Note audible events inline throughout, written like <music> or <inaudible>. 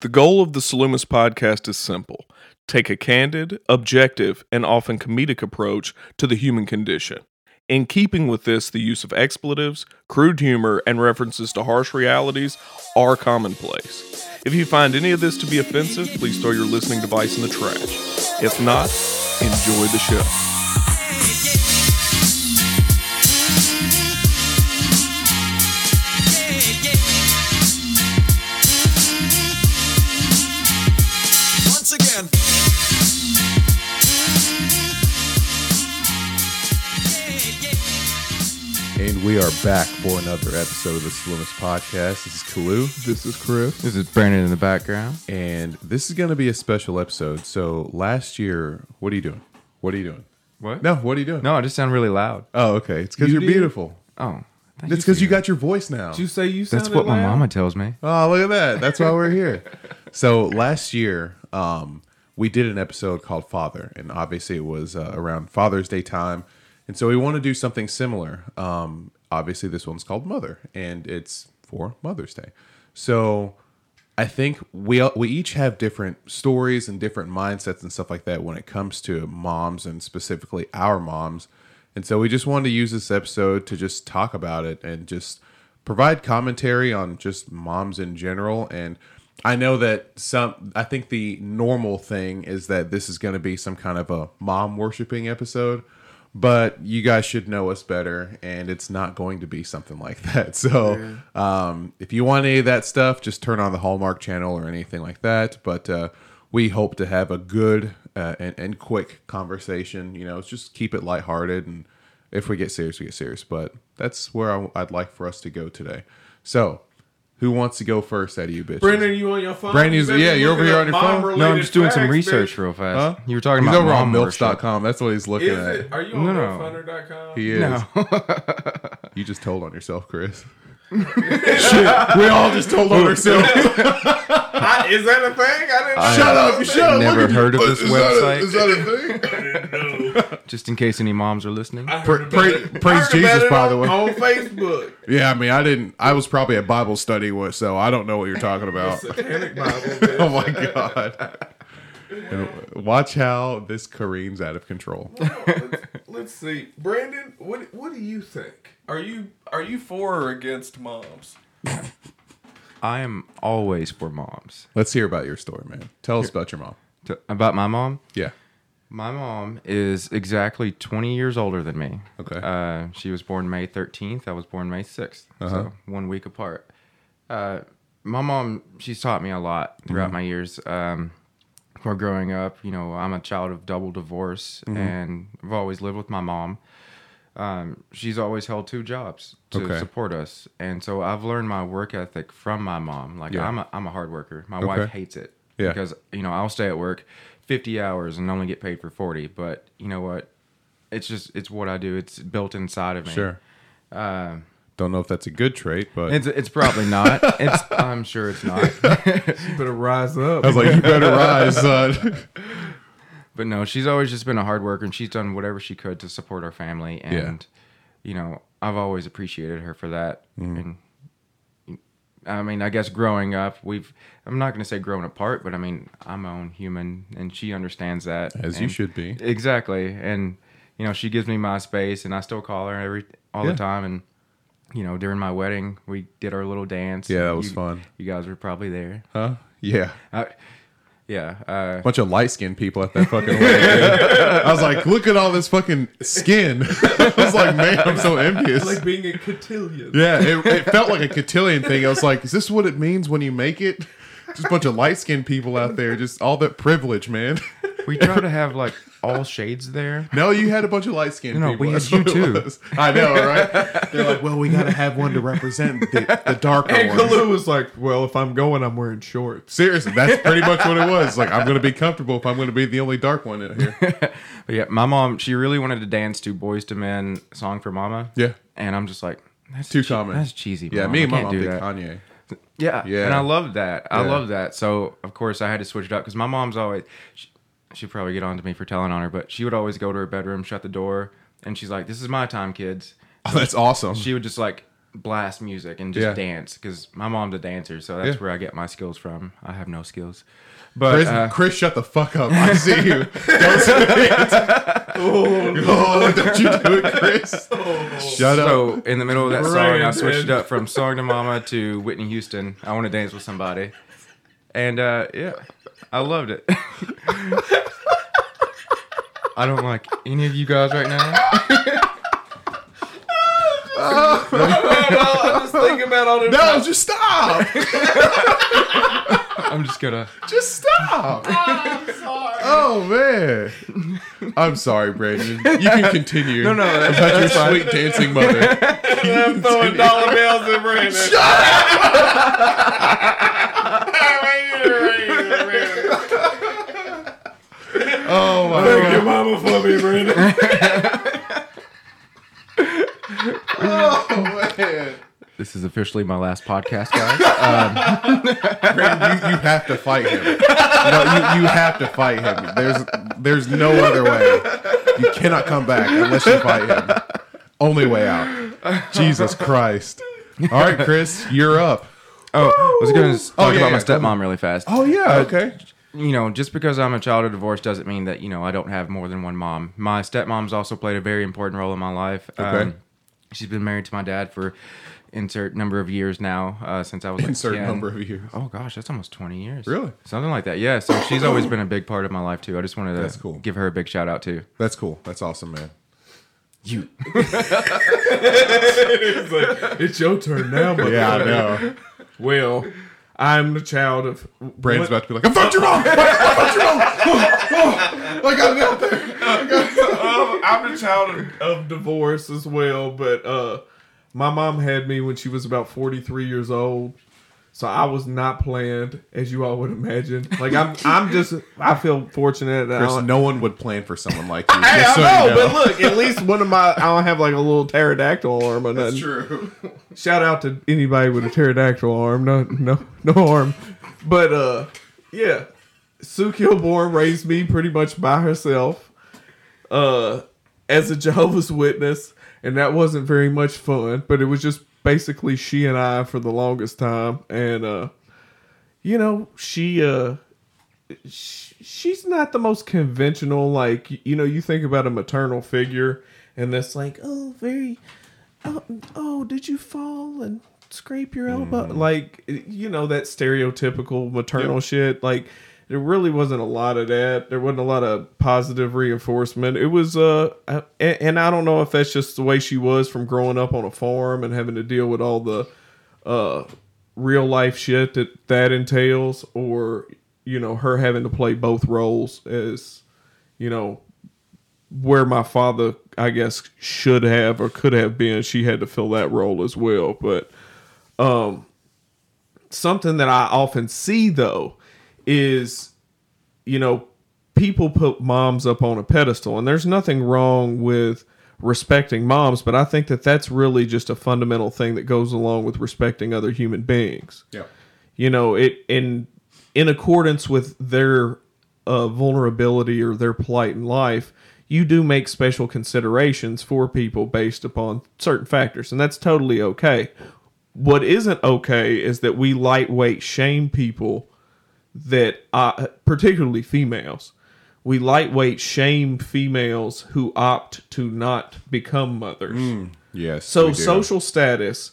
The goal of the Salumis podcast is simple take a candid, objective, and often comedic approach to the human condition. In keeping with this, the use of expletives, crude humor, and references to harsh realities are commonplace. If you find any of this to be offensive, please throw your listening device in the trash. If not, enjoy the show. We are back for another episode of the Slimmest Podcast. This is Kalu. This is Chris. This is Brandon in the background. And this is going to be a special episode. So last year, what are you doing? What are you doing? What? No, what are you doing? No, I just sound really loud. Oh, okay. It's because You you are did? beautiful. Oh, thank It's because you that. got your voice now. Did you say you sound That's sounded what my mama tells me. Oh, look at that. That's why we're here. <laughs> so last year, um, we did an episode called Father, and obviously it was uh, around Father's Day time. And so we want to do something similar. Um, obviously, this one's called Mother, and it's for Mother's Day. So I think we we each have different stories and different mindsets and stuff like that when it comes to moms and specifically our moms. And so we just wanted to use this episode to just talk about it and just provide commentary on just moms in general and I know that some I think the normal thing is that this is going to be some kind of a mom worshiping episode but you guys should know us better and it's not going to be something like <laughs> that. So um, if you want any of that stuff just turn on the hallmark channel or anything like that. But uh, we hope to have a good uh, and, and quick conversation you know just keep it lighthearted and if we get serious we get serious. But that's where I, i'd like for us to go today. So who wants to go first out of you bitches Brandon, you on your phone? Brandon's- You yeah, you're over here on your phone? mom-related No, I'm just doing some research bitch. real fast. Huh? You were talking he's about over on mom milfs.com that's what he's looking Is at it? Are you on No, no, no. no. he is No. <laughs> you just told on yourself chris Shit, we all just told on ourselves <laughs> I, is that a thing? I didn't. I- Shut up! Shut up! Never Look heard you. of this Is that a- website. Is that a thing? didn't know. Just in case any moms are listening. Pra- pra- praise Jesus, by on, the way. on Facebook. Yeah, I mean, I didn't. I was probably at Bible study, with- so I don't know what you're talking about. Satanic Bible. <laughs> oh my god! And watch how this careen's out of control. let's, let's see, Brandon. What what do you think? Are you are you for or against moms? <laughs> I am always for moms. Let's hear about your story, man. Tell us about your mom. To- about my mom? Yeah. My mom is exactly 20 years older than me. Okay. Uh, she was born May 13th. I was born May 6th. Uh-huh. So one week apart. Uh, my mom, she's taught me a lot throughout Mm-hmm. my years. Um, for growing up, you know, I'm a child of double divorce Mm-hmm. and I've always lived with my mom. Um, she's always held two jobs to Okay. support us. And so I've learned my work ethic from my mom. Like Yeah. I'm, a, I'm a hard worker. My Okay. wife hates it Yeah. because, you know, I'll stay at work 50 hours and only get paid for 40. But you know what? It's just, it's what I do. It's built inside of me. Sure. Um, Don't know if that's a good trait, but it's, it's probably not. <laughs> It's, I'm sure it's not. <laughs> You better rise up. I was like, you better rise, son. <laughs> But no, she's always just been a hard worker and she's done whatever she could to support our family. And, you know, I've always appreciated her for that. Mm-hmm. And I mean, I guess growing up, we've, I'm not going to say grown apart, but I mean, I'm my own human and she understands that. As you should be. Exactly. And, you know, she gives me my space and I still call her every, all Yeah. the time. And, you know, during my wedding, we did our little dance. Yeah, that was You- fun. You guys were probably there. Huh? Yeah. I, yeah. Uh, bunch of light skinned people at that fucking wedding. dude. I was like, look at all this fucking skin. <laughs> I was like, man, I'm so envious. like being a cotillion. yeah, it, it felt like a cotillion thing. I was like, is this what it means when you make it? Just a bunch of light skinned people out there, just all that privilege, man. we try to have like all shades there. No, you had a bunch of light skinned No, people. we had you what it too. I know, right? They're like, well, we got to have one to represent the, the darker And ones. Kalu was like, "Well, if I'm going, I'm wearing shorts." Seriously, that's pretty much what it was. Like, I'm going to be comfortable if I'm going to be the only dark one in here. <laughs> But yeah, my mom, she really wanted to dance to Boyz II Men song for Mama. Yeah. And I'm just like, that's Too che- common. That's cheesy. Yeah, Mom. me and my mom do did that. Kanye. Yeah, Yeah. And I love that. I Yeah. love that. So of course I had to switch it up because my mom's always. She, she'd probably get on to me for telling on her, but she would always go to her bedroom, shut the door, and she's like, "This is my time, kids." Oh, that's awesome. She would just like blast music and just Yeah. dance because my mom's a dancer, so that's Yeah. where I get my skills from. I have no skills, but Chris, uh, Chris, shut the fuck up. I see you. Don't say it. <laughs> Oh, don't you do it, Chris. <laughs> Shut up. so in the middle of that song, I Brandon. switched it up from "Song to Mama" to Whitney Houston. I want to dance with somebody, and uh, yeah, I loved it. I don't like any of you guys right now. I'm just thinking about all the No, just stop. I'm just gonna. Just stop. Oh, oh, man. I'm sorry, Brandon. You can continue. No, no, that's, About your fine. sweet dancing mother. I'm throwing dollar bills at Brandon. Oh, my god. Thank God. your mama for me, Brandon. <laughs> Oh, man. This is officially my last podcast, guys. Um, <laughs> Brandon, you, you have to fight him. No, you, you have to fight him. There's there's no other way. You cannot come back unless you fight him. Only way out. Jesus Christ. All right, Chris, you're up. Oh, I was gonna s- Oh, talk yeah, about my yeah, go stepmom really fast. Oh yeah, uh, okay. You know, just because I'm a child of divorce doesn't mean that you know I don't have more than one mom. My stepmom's also played a very important role in my life. Um, Okay. she's been married to my dad for insert number of years now, uh, since I was like Insert 10. number of years. Oh gosh, that's almost twenty years. Really? Something like that. Yeah. So she's always been a big part of my life too. I just wanted to That's cool. give her a big shout out too. That's cool. That's awesome, man. You. <laughs> It's your turn now, mother. Yeah, I know. Well, I'm the child of Brandon's about to be like, I fucked your mom. I fucked your mom. <laughs> Oh, oh, I got it out there. <laughs> um, I'm the child of, of divorce as well, but uh, my mom had me when she was about 43 years old. So I was not planned, as you all would imagine. Like I'm, I'm just, I feel fortunate that I Chris, don't, no one would plan for someone like <laughs> you. Hey, I so know, you but look, at least one of my, I don't have like a little pterodactyl arm or nothing. true. Shout out to anybody with a pterodactyl arm. No, no, no arm. But uh, yeah, Sue Kilborn raised me pretty much by herself, uh, as a <laughs> Jehovah's Witness, and that wasn't very much fun. But it was just basically she and I for the longest time, and uh, you know, she uh. sh- She's not the most conventional, like you know. You think about a maternal figure, and that's like, oh, very oh, oh, did you fall and scrape your elbow? Like, you know, that stereotypical maternal Yep. shit. Like, there really wasn't a lot of that. There wasn't a lot of positive reinforcement. It was, uh, and, and I don't know if that's just the way she was from growing up on a farm and having to deal with all the, uh, real life shit that that entails, or, you know, her having to play both roles as, you know, where my father, I guess, should have or could have been, she had to fill that role as well. But um, something that I often see though is, you know, people put moms up on a pedestal, and there's nothing wrong with respecting moms, but I think that that's really just a fundamental thing that goes along with respecting other human beings Yeah. you know it in in accordance with their uh, vulnerability or their plight in life you do make special considerations for people based upon certain factors and that's totally okay what isn't okay is that we lightweight shame people that uh, particularly females we lightweight shame females who opt to not become mothers Yes. so social status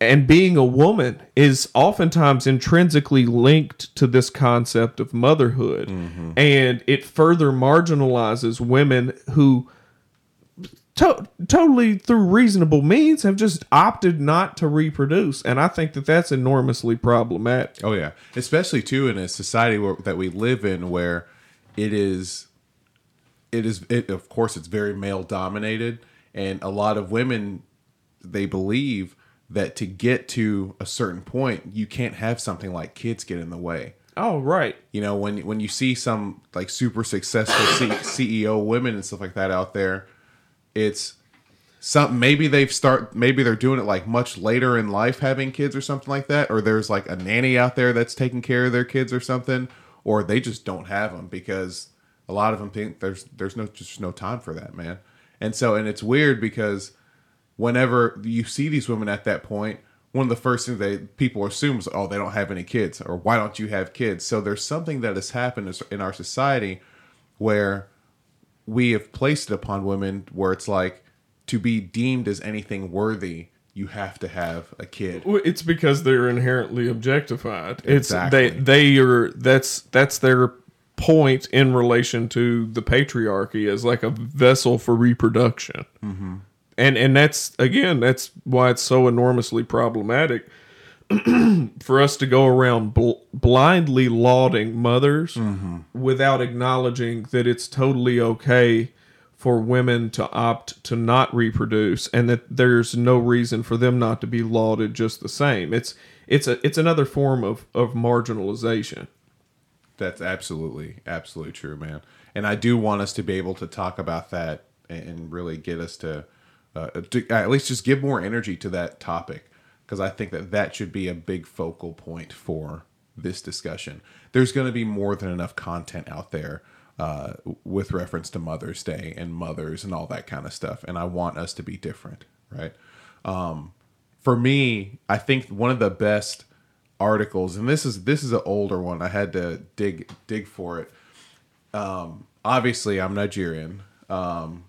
and being a woman is oftentimes intrinsically linked to this concept of motherhood. Mm-hmm. And it further marginalizes women who to- totally through reasonable means have just opted not to reproduce. And I think that that's enormously problematic. Oh yeah, especially too in a society where, that we live in where it is, it is, it, of course, it's very male dominated, and a lot of women they believe that to get to a certain point, you can't have something like kids get in the way. Oh, right. You know, when when you see some like super successful C- <laughs> CEO women and stuff like that out there, it's some maybe they've start maybe they're doing it like much later in life having kids or something like that or there's like a nanny out there that's taking care of their kids or something or they just don't have them because a lot of them think there's there's no just no time for that man and so and it's weird because whenever you see these women at that point, one of the first things they people assume is, oh, they don't have any kids, or why don't you have kids? So there's something that has happened in our society where we have placed it upon women where it's like to be deemed as anything worthy you have to have a kid. It's because they're inherently objectified. Exactly. It's they they are that's that's their point in relation to the patriarchy as like a vessel for reproduction. Mm-hmm. And and that's again that's why it's so enormously problematic <clears throat> for us to go around bl- blindly lauding mothers mm-hmm. without acknowledging that it's totally okay for women to opt to not reproduce and that there's no reason for them not to be lauded just the same. It's it's a it's another form of of marginalization. That's absolutely absolutely true man. And i do want us to be able to talk about that and really get us to, uh, to at least just give more energy to that topic because i think that that should be a big focal point for this discussion there's going to be more than enough content out there uh, with reference to Mother's Day and mothers and all that kind of stuff. And I want us to be different, right? Um, for me, I think one of the best articles, and this is this is an older one. I had to dig dig for it. Um, obviously, I'm Nigerian. Um,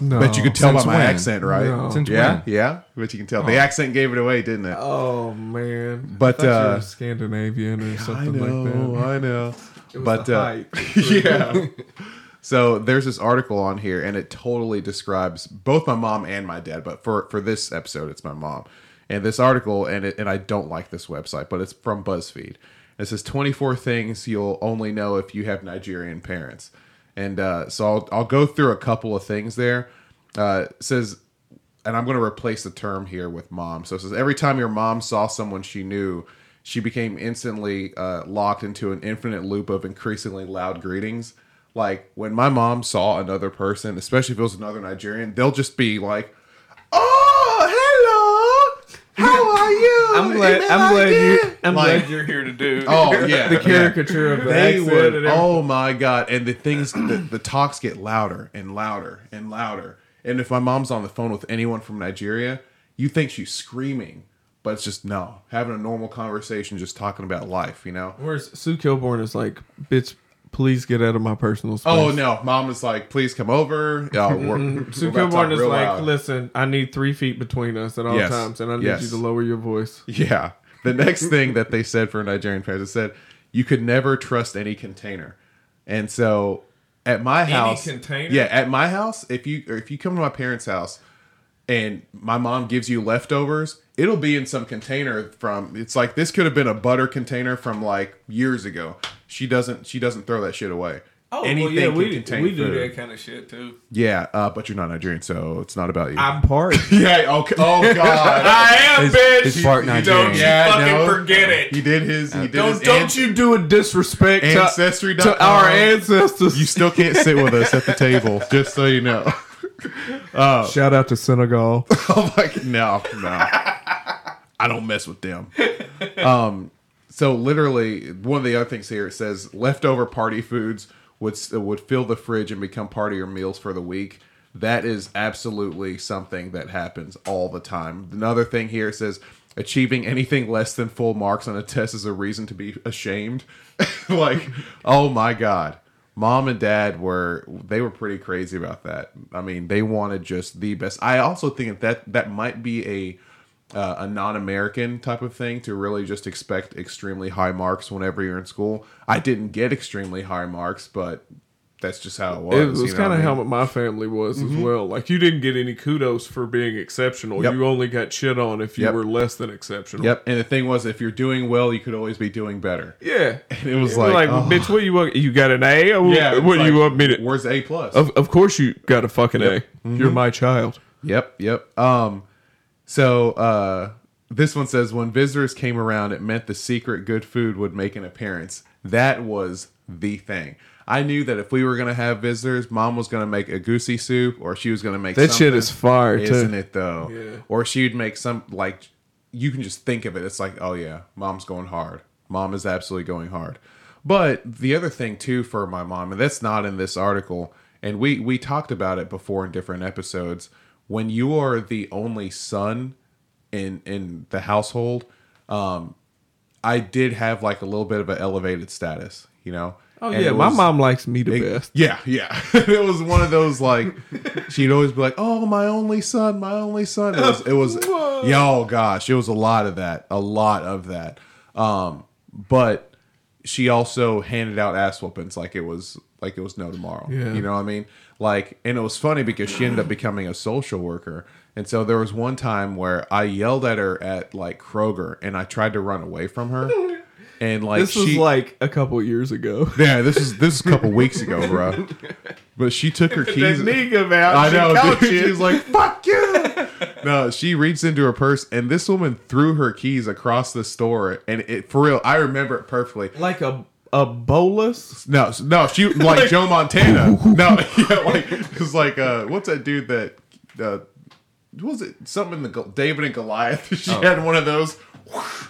no. But you could tell Since by my when? accent, right? No. Since yeah, when? yeah. But you can tell oh. the accent gave it away, didn't it? Oh man! But uh, Scandinavian or <laughs> something I know, like that. I know <laughs> but uh, <laughs> yeah. so there's this article on here, and it totally describes both my mom and my dad. But for for this episode, it's my mom. And this article, and it, and I don't like this website, but it's from BuzzFeed. It says 24 things you'll only know if you have Nigerian parents. And uh, so I'll, I'll go through a couple of things there. Uh, says, and I'm going to replace the term here with mom. So it says, every time your mom saw someone she knew, she became instantly uh, locked into an infinite loop of increasingly loud greetings. Like when my mom saw another person, especially if it was another Nigerian, they'll just be like, "Oh, hello, how are you?" I'm glad. I'm glad you. I'm like, glad you're here to do. <laughs> Oh <laughs> yeah, the caricature yeah. of the they would. oh my god! And the things, the, the talks get louder and louder and louder. And if my mom's on the phone with anyone from Nigeria, you think she's screaming but it's just no having a normal conversation, just talking about life. You know. Whereas Sue Kilborn is like, bitch, please get out of my personal space. Oh no, mom is like, please come over. Yeah, <laughs> we're, Sue we're is like, loud. listen, I need three feet between us at all yes. times, and I need yes. you to lower your voice. <laughs> Yeah. The next thing that they said for Nigerian parents, is said you could never trust any container, and so at my house, yeah, at my house, if you if you come to my parents' house and my mom gives you leftovers, it'll be in some container from it's like this could have been a butter container from like years ago. She doesn't she doesn't throw that shit away. Oh, Anything well, yeah, we, we do that kind of shit too. Yeah, uh, but you're not Nigerian, so it's not about you. I'm part. <laughs> yeah. Okay. Oh God. <laughs> I am, his, bitch. His part Nigerian. Don't you yeah, fucking no, forget it. He did his. He did don't his don't you do a disrespect ancestry to, to our ancestors. You still can't sit with us at the table, <laughs> just so you know. Uh, Shout out to Senegal. oh my no, no. I don't mess with them. Um, so literally, one of the other things here it says leftover party foods would would fill the fridge and become part of your meals for the week. That is absolutely something that happens all the time. Another thing here says achieving anything less than full marks on a test is a reason to be ashamed. <laughs> like, oh my god mom and dad were they were pretty crazy about that. I mean, they wanted just the best. I also think that that might be a uh, a non-American type of thing to really just expect extremely high marks whenever you're in school. I didn't get extremely high marks, but that's just how it was. It was kind of how my family was mm-hmm. as well. Like you didn't get any kudos for being exceptional. Yep. You only got shit on if you yep. were less than exceptional. Yep. And the thing was, if you're doing well, you could always be doing better. Yeah. <laughs> And it was like, like oh. bitch, what you want? You got an A? Or yeah. What do like, you want me to? Where's A plus? Of, of course you got a fucking yep. A. Mm-hmm. You're my child. Yep. Yep. Um. So uh, this one says when visitors came around, it meant the secret good food would make an appearance. That was the thing. I knew that if we were gonna have visitors, mom was gonna make egusi soup, or she was gonna make that shit is fire, isn't too. it? Though, yeah. Or she'd make some like you can just think of it. It's like, oh yeah, mom's going hard. Mom is absolutely going hard. But the other thing too for my mom, and that's not in this article, and we we talked about it before in different episodes, when you are the only son in in the household, um, I did have like a little bit of an elevated status, you know. Oh And yeah, it my mom likes me the it- best. Yeah, yeah. <laughs> it was one of those like she'd always be like, "Oh, my only son, my only son." It was, it was <laughs> oh gosh, it was a lot of that, a lot of that. Um, but she also handed out ass whoopings like it was like it was no tomorrow. Yeah. You know what I mean? Like, and it was funny because she ended up becoming a social worker. And so there was one time where I yelled at her at like Kroger, and I tried to run away from her. And like This was she, like a couple years ago. <laughs> yeah, this is this is a couple weeks ago, bro. But she took her keys. nigga out. I know. Dude, <laughs> she was like, "Fuck you!" No, she reached into her purse, and this woman threw her keys across the store, and it for real. I remember it perfectly. like a a bolas. No, no, she like <laughs> Joe Montana. No, <laughs> yeah, like it's like uh, what's that dude that uh, was it something in the David and Goliath? <laughs> She had one of those.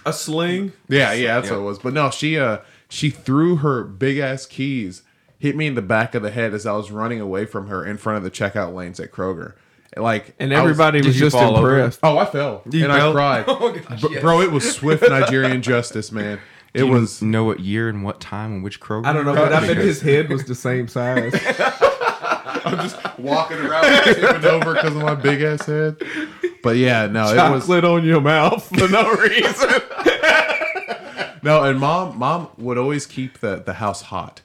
A sling. Yeah, yeah, that's Yeah. what it was. But no, she uh she threw her big ass keys, hit me in the back of the head as I was running away from her in front of the checkout lanes at Kroger. Like And I was- everybody was, just fall over? impressed. oh, I fell You and fell? I cried, Oh, gosh, Bro- yes. bro. It was swift Nigerian justice, man. It you was. know what year and what time and which Kroger. I don't know, but I bet his head was the same size. <laughs> I'm just walking around <laughs> tipping over because of my big ass head. But yeah, no, it was Chocolate on your mouth for no <laughs> reason. No, and mom mom would always keep the the house hot.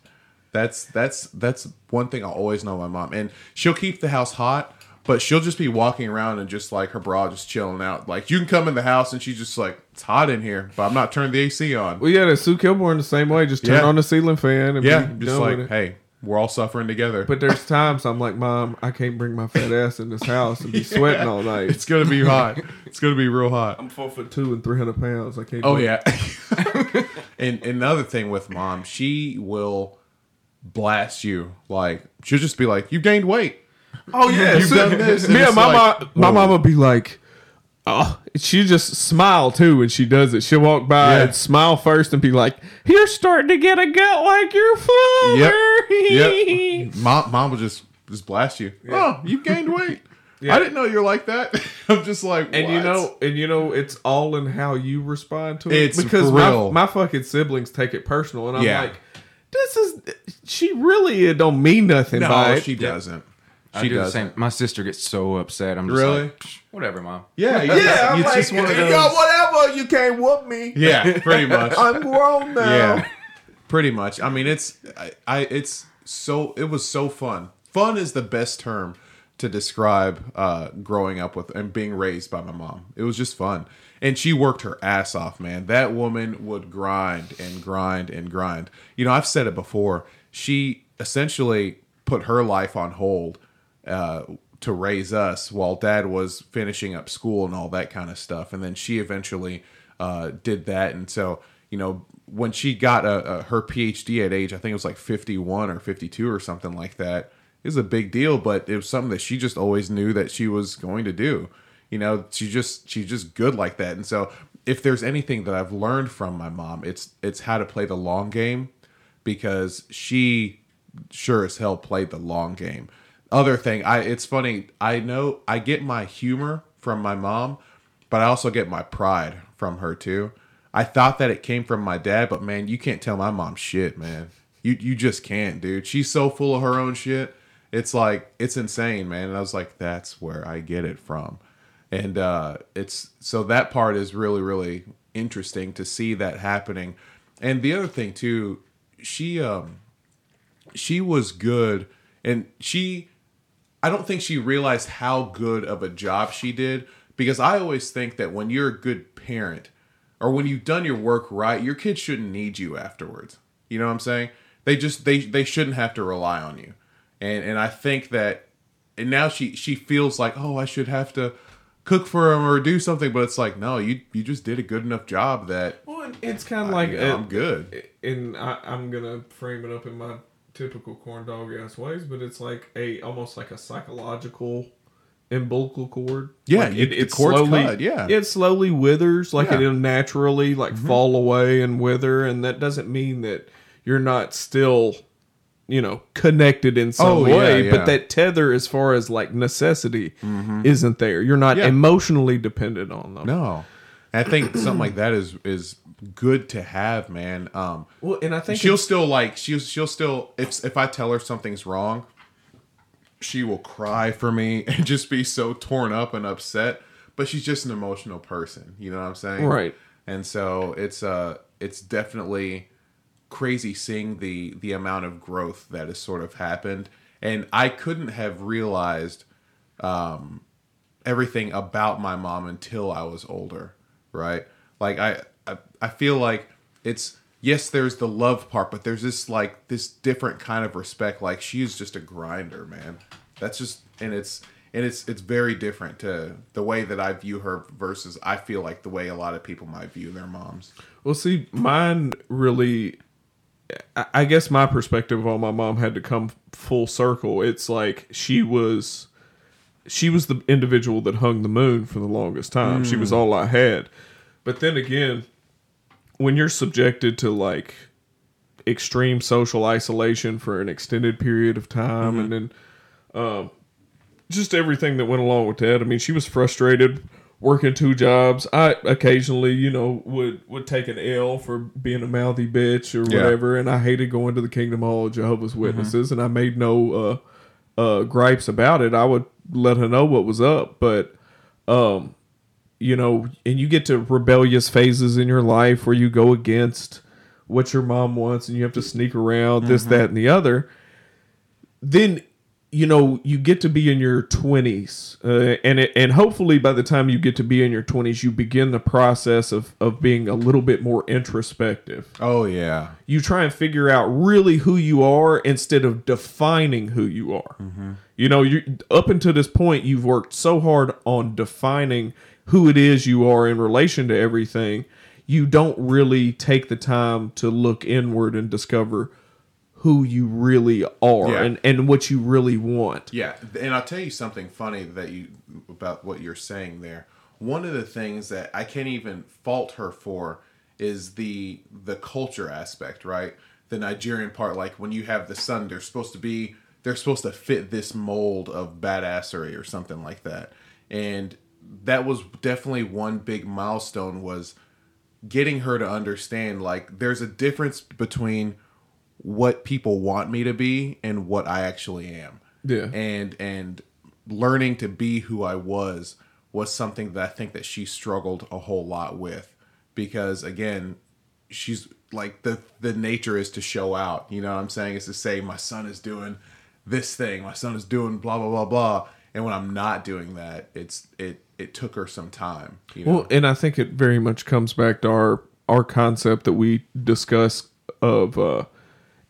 That's that's that's one thing I always know my mom. And she'll keep the house hot, but she'll just be walking around and just like her bra just chilling out. Like you can come in the house and she's just like, It's hot in here, but I'm not turning the AC on. well, yeah, the Sue Kilborn the same way. Just turn Yeah. on the ceiling fan and yeah, be just done like, with it. hey, we're all suffering together. But there's <laughs> times I'm like, Mom, I can't bring my fat ass in this house and be sweating all night. it's gonna be hot. <laughs> It's gonna be real hot. I'm four foot two and three hundred pounds. I can't. Oh do it. yeah. <laughs> and, and another thing with mom, she will blast you. Like she'll just be like, "You gained weight." Oh yeah, You've done this, and Yeah, it's my like, mom, my mama be like, oh, she just smile too when she does it. She'll walk by Yeah. and smile first and be like, "You're starting to get a gut like your father." Yep. <laughs> Mom, mom will just just blast you. Oh, you gained weight. <laughs> Yeah. I didn't know you're like that. <laughs> I'm just like, And you know, and you know, it's all in how you respond to it. It's because my, my fucking siblings take it personal, and I'm Yeah. like, this is she really it don't mean nothing no, by it. she doesn't. She do the same. My sister gets so upset. I'm just Really? like, "Psh, whatever, mom. Yeah, <laughs> yeah. yeah, I'm it's like, just one of those. "Yo, whatever. You can't whoop me. Yeah, pretty much. <laughs> I'm grown now. yeah, pretty much. I mean, it's I, I it's so it was so fun. Fun is the best term to describe uh, growing up with and being raised by my mom. It was just fun, and she worked her ass off, man. That woman would grind and grind and grind. You know, I've said it before. She essentially put her life on hold uh, to raise us while dad was finishing up school and all that kind of stuff. And then she eventually uh, did that. And so, you know, when she got a, a, her PhD at age, I think it was like 51 or 52 or something like that, was a big deal, but it was something that she just always knew that she was going to do. You know, she just she's just good like that. And so if there's anything that I've learned from my mom, it's it's how to play the long game because she sure as hell played the long game. Other thing, I it's funny, I know I get my humor from my mom, but I also get my pride from her too. I thought that it came from my dad, but man, you can't tell my mom shit, man. You you just can't, dude. She's so full of her own shit. It's like it's insane, man. And I was like, that's where I get it from. And uh it's so that part is really, really interesting to see that happening. And the other thing too, she um she was good and she I don't think she realized how good of a job she did because I always think that when you're a good parent or when you've done your work right, your kids shouldn't need you afterwards. You know what I'm saying? They just they they shouldn't have to rely on you. And and I think that and now she she feels like, "Oh, I should have to cook for them or do something," but it's like, "No, you you just did a good enough job that Well, it's kind of like uh, I'm good." and I, I'm gonna frame it up in my typical corn dog ass ways, but it's like a almost like a psychological umbilical cord. Yeah, like you- the cord's cut, yeah. it slowly withers, like Yeah. Mm-hmm. it'll naturally like fall away and wither, and that doesn't mean that you're not still you know connected in some Oh, way yeah. but that tether as far as like necessity isn't there you're not Yeah. emotionally dependent on them No, I think something like that is is good to have, man. Um, well and i think she'll still like she'll she'll still if if I tell her something's wrong, she will cry for me <laughs> and just be so torn up and upset. But she's just an emotional person, you know what I'm saying? Right. And so it's uh it's definitely crazy seeing the the amount of growth that has sort of happened. And I couldn't have realized um everything about my mom until I was older, right? Like I, I I feel like it's yes, there's the love part, but there's this like this different kind of respect. Like she's just a grinder, man. That's just and it's and it's it's very different to the way that I view her versus I feel like the way a lot of people might view their moms. Well, see, mine really. I- I guess my perspective on my mom had to come full circle. It's like she was, she was the individual that hung the moon for the longest time. She was mm. all I had. But then again, when you're subjected to like extreme social isolation for an extended period of time, and then um, just everything that went along with that. I mean, she was frustrated working two jobs. I occasionally, you know, would would take an L for being a mouthy bitch or Yeah. whatever, and I hated going to the Kingdom Hall of Jehovah's Witnesses, and I made no uh, uh, gripes about it. I would let her know what was up, but um, you know, and you get to rebellious phases in your life where you go against what your mom wants, and you have to sneak around this, that, and the other then you know you get to be in your 20s uh, and it, and hopefully by the time you get to be in your 20s you begin the process of of being a little bit more introspective. Oh yeah. you try and figure out really who you are instead of defining who you are. You know you up until this point you've worked so hard on defining who it is you are in relation to everything you don't really take the time to look inward and discover who you really are Yeah. and, and what you really want. Yeah, and I'll tell you something funny that you about what you're saying there. One of the things that I can't even fault her for is the the culture aspect, right? The Nigerian part, like when you have the son, they're supposed to be they're supposed to fit this mold of badassery or something like that. And that was definitely one big milestone was getting her to understand like there's a difference between what people want me to be and what I actually am. Yeah. And and learning to be who I was was something that I think that she struggled a whole lot with because again, she's like the the nature is to show out, you know what I'm saying? Is to say my son is doing this thing, my son is doing blah blah blah blah. And when I'm not doing that, it's it it took her some time. You know? Well, and I think it very much comes back to our our concept that we discuss of uh,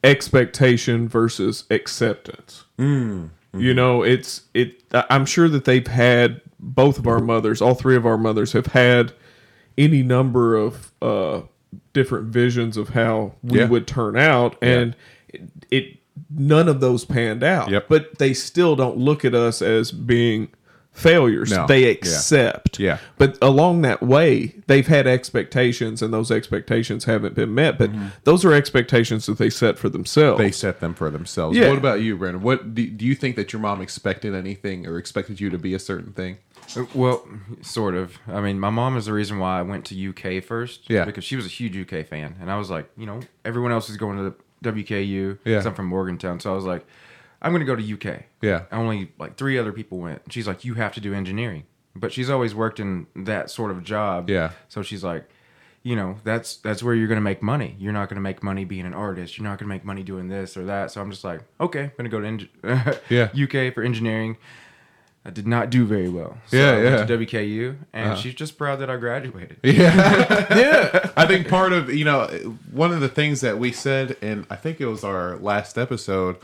expectation versus acceptance. You know, it's it. I'm sure that they've had both of our mothers, all three of our mothers, have had any number of uh, different visions of how we Yeah. would turn out, and it, it none of those panned out. Yep. But they still don't look at us as being failures. No. They accept. Yeah. But along that way, they've had expectations, and those expectations haven't been met. But those are expectations that they set for themselves. they set them for themselves. Yeah. What about you, Brandon? What do, do you think that your mom expected anything or expected you to be a certain thing? Uh, Well, sort of. I mean, my mom is the reason why I went to UK first. Yeah. Because she was a huge UK fan, and I was like, you know, everyone else is going to the WKU. Yeah. 'cause I'm from Morgantown, so I was like, I'm going to go to UK. Yeah. Only like three other people went. She's like, you have to do engineering, but she's always worked in that sort of job. Yeah. So she's like, you know, that's that's where you're going to make money. You're not going to make money being an artist. You're not going to make money doing this or that. So I'm just like, okay, I'm going to go to eng- <laughs> Yeah. UK for engineering. I did not do very well. So Yeah, I went yeah. Uh-huh. to WKU, and she's just proud that I graduated. <laughs> Yeah, <laughs> yeah. I think part of, you know, one of the things that we said, and I think it was our last episode,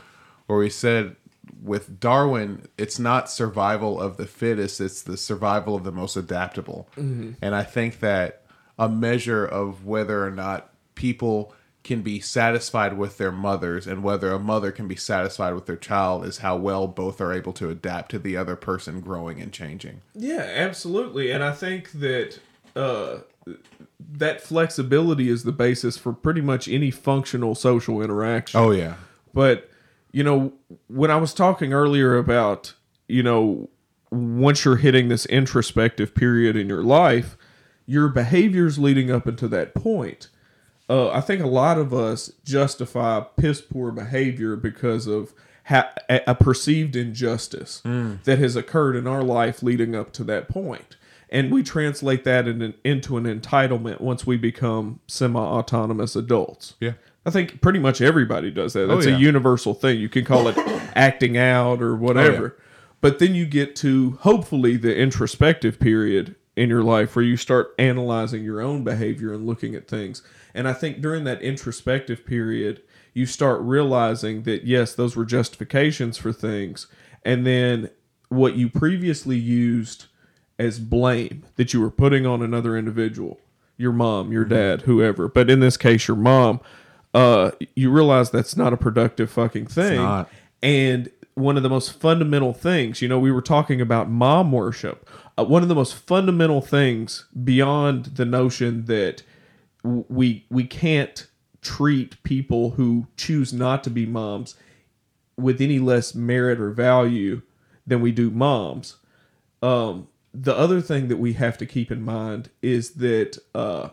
where we said with Darwin, it's not survival of the fittest, it's the survival of the most adaptable. And I think that a measure of whether or not people can be satisfied with their mothers and whether a mother can be satisfied with their child is how well both are able to adapt to the other person growing and changing. Yeah, absolutely. And I think that uh, that flexibility is the basis for pretty much any functional social interaction. Oh, yeah. But you know, when I was talking earlier about, you know, once you're hitting this introspective period in your life, your behaviors leading up into that point. Uh, I think a lot of us justify piss poor behavior because of ha- a perceived injustice mm. that has occurred in our life leading up to that point. And we translate that in an, into an entitlement once we become semi autonomous adults. Yeah. I think pretty much everybody does that. That's oh, yeah. a universal thing. You can call it <coughs> acting out or whatever. Oh, yeah. But then you get to hopefully the introspective period in your life where you start analyzing your own behavior and looking at things. And I think during that introspective period, you start realizing that yes, those were justifications for things. And then what you previously used as blame that you were putting on another individual, your mom, your mm-hmm. dad, whoever, but in this case, your mom, uh, you realize that's not a productive fucking thing. And one of the most fundamental things, you know, we were talking about mom worship. Uh, one of the most fundamental things beyond the notion that we we can't treat people who choose not to be moms with any less merit or value than we do moms. Um, the other thing that we have to keep in mind is that uh,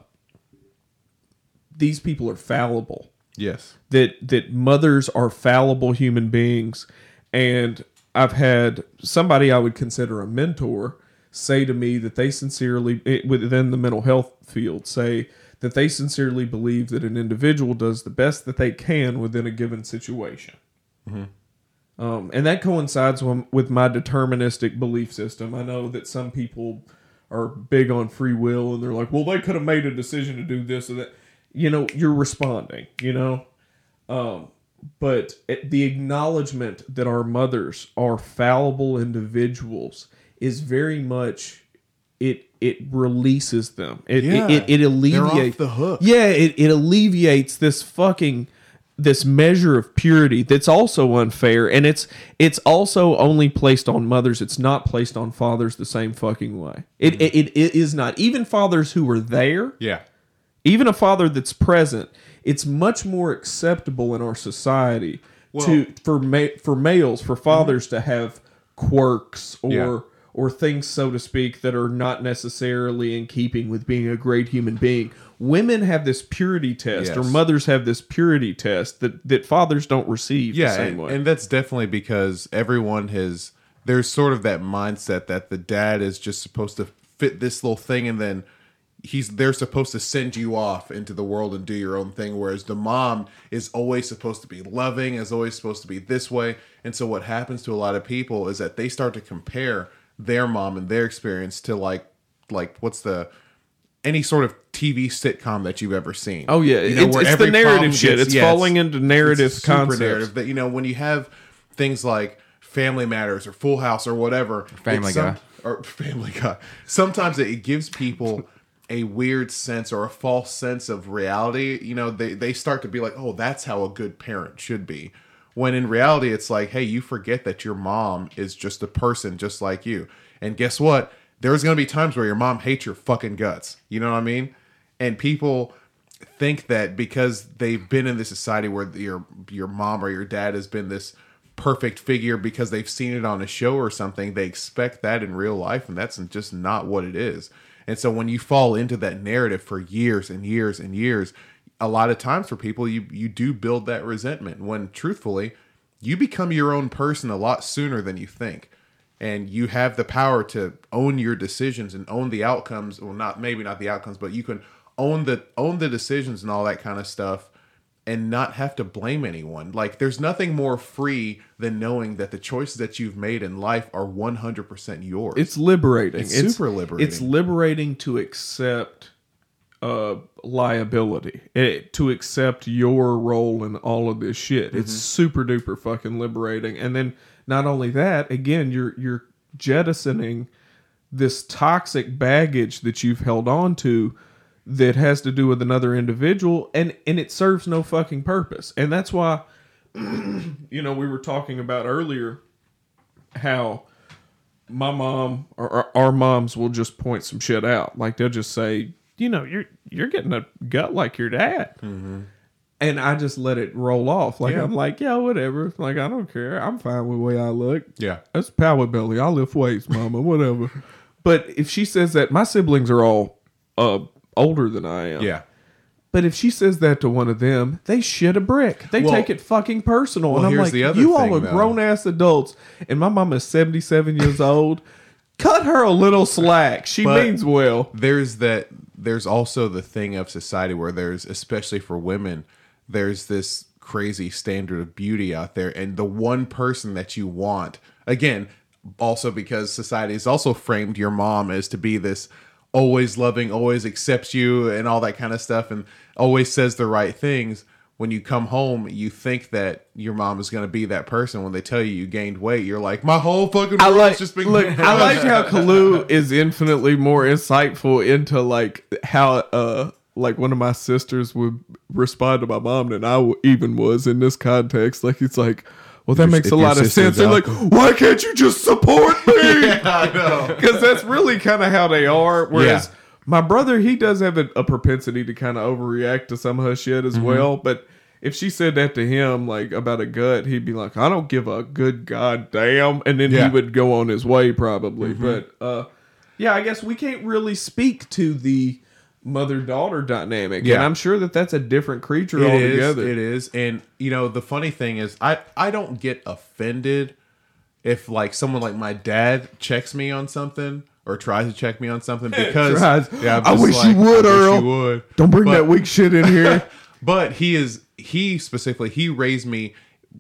these people are fallible. Yes. That that mothers are fallible human beings, and I've had somebody I would consider a mentor say to me that they sincerely within the mental health field say that they sincerely believe that an individual does the best that they can within a given situation. Mm-hmm. Um, and that coincides with my deterministic belief system. I know that some people are big on free will and they're like, well, they could have made a decision to do this or that. You know, you're responding, you know? Um, but the acknowledgement that our mothers are fallible individuals is very much it it releases them. It yeah, it, it, it alleviates the hook. Yeah, it, it alleviates this fucking this measure of purity that's also unfair and it's it's also only placed on mothers it's not placed on fathers the same fucking way it, mm-hmm. it, it, it is not even fathers who are there yeah even a father that's present it's much more acceptable in our society well, to for ma- for males for fathers mm-hmm. to have quirks or yeah or things, so to speak, that are not necessarily in keeping with being a great human being. Women have this purity test, yes. or mothers have this purity test that, that fathers don't receive yeah, and, and that's definitely because everyone has there's sort of that mindset that the dad is just supposed to fit this little thing and then he's they're supposed to send you off into the world and do your own thing whereas the mom is always supposed to be loving is always supposed to be this way and so what happens to a lot of people is that they start to compare their mom and their experience to like like what's the any sort of TV sitcom that you've ever seen. Oh yeah, you know, it's, it's the narrative shit. Gets, it's yeah, falling it's, into narrative it's concepts. Narrative that you know when you have things like Family Matters or Full House or whatever, Family Guy or <laughs> Family Guy. Sometimes it gives people a weird sense or a false sense of reality. You know, they they start to be like, oh, that's how a good parent should be. When in reality, it's like, hey, you forget that your mom is just a person just like you. And guess what? There's going to be times where your mom hates your fucking guts. You know what I mean? And people think that because they've been in this society where your your mom or your dad has been this perfect figure because they've seen it on a show or something, they expect that in real life, and that's just not what it is. And so when you fall into that narrative for years and years and years, a lot of times for people you you do build that resentment when truthfully you become your own person a lot sooner than you think. And you have the power to own your decisions and own the outcomes. Well not maybe not the outcomes but you can own the own the decisions and all that kind of stuff and not have to blame anyone like there's nothing more free than knowing that the choices that you've made in life are 100% yours it's liberating it's, it's super liberating it's liberating to accept uh, liability it, to accept your role in all of this shit. Mm-hmm. It's super duper fucking liberating. And then not only that, again, you're you're jettisoning this toxic baggage that you've held on to that has to do with another individual and and it serves no fucking purpose. And that's why <clears throat> you know, we were talking about earlier how my mom or our moms will just point some shit out. Like they'll just say, you know, you're you're getting a gut like your dad. Mm-hmm. and I just let it roll off. Like Yeah. I'm like, yeah, whatever. Like I don't care. I'm fine with the way I look. Yeah. That's power belly. I lift weights, mama, whatever. <laughs> But if she says that, my siblings are all uh older than I am. Yeah. But if she says that to one of them, they shit a brick. They Well- take it fucking personal. Well, and I'm here's like, the other you all are grown ass adults, and my mom is 77 years old. Cut her a little slack. She But- means well. there's that there's also the thing of society where there's especially for women there's this crazy standard of beauty out there and the one person that you want again also because society has also framed your mom as to be this always loving always accepts you and all that kind of stuff and always says the right things when you come home you think that your mom is going to be that person when they tell you you gained weight you're like my whole fucking I like just been look. I like how <laughs> Kalu is infinitely more insightful into like how uh like one of my sisters would respond to my mom than I even was in this context. Like it's like, well, that makes a lot of sense. They're like, why can't you just support me? <laughs> I know <laughs> Because that's really kind of how they are. Whereas Yeah. my brother, he does have a, a propensity to kind of overreact to some of her shit as well. But if she said that to him, like about a gut, he'd be like, I don't give a good goddamn. And then Yeah. he would go on his way probably. But uh, yeah, I guess we can't really speak to the mother daughter dynamic. And Yeah. I'm sure that that's a different creature It is. altogether. It is. And you know, the funny thing is, I I don't get offended if like someone like my dad checks me on something or tries to check me on something <laughs> because yeah, I wish you would, I Earl. you would. Don't bring But- that weak shit in here. <laughs> But he is he specifically he raised me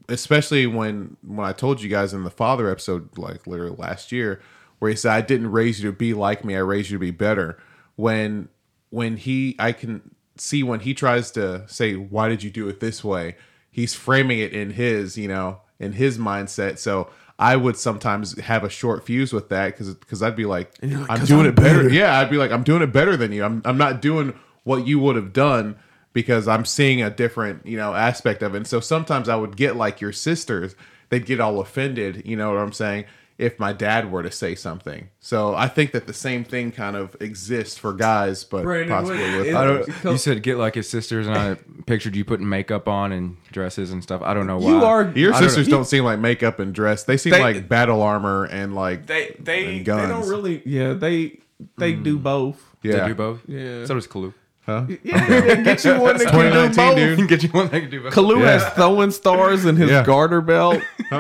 especially when when I told you guys in the father episode like literally last year where he said I didn't raise you to be like me I raised you to be better when when he I can see when he tries to say why did you do it this way he's framing it in his you know in his mindset so I would sometimes have a short fuse with that because because I'd be like, like, I'm doing I'm it better. better. Yeah, I'd be like, I'm doing it better than you. I'm I'm not doing what you would have done because I'm seeing a different, you know, aspect of it. And so sometimes I would get like your sisters, they'd get all offended, you know what I'm saying, if my dad were to say something. So I think that the same thing kind of exists for guys, but Brandon, possibly what- with it- I don't, you said get like his sisters, and I pictured you putting makeup on and dresses and stuff. I don't know why. You are Your I don't sisters don't, seem like makeup and dress. They seem They- like battle armor and like they they and they don't really yeah they they do hmm. both. yeah. They do both. Yeah. So does Kalu. Huh? Yeah, they get you one that can do both. dude. <laughs> Get you one that can do both. Kalu Yeah. has throwing stars in his Yeah. garter belt. <laughs>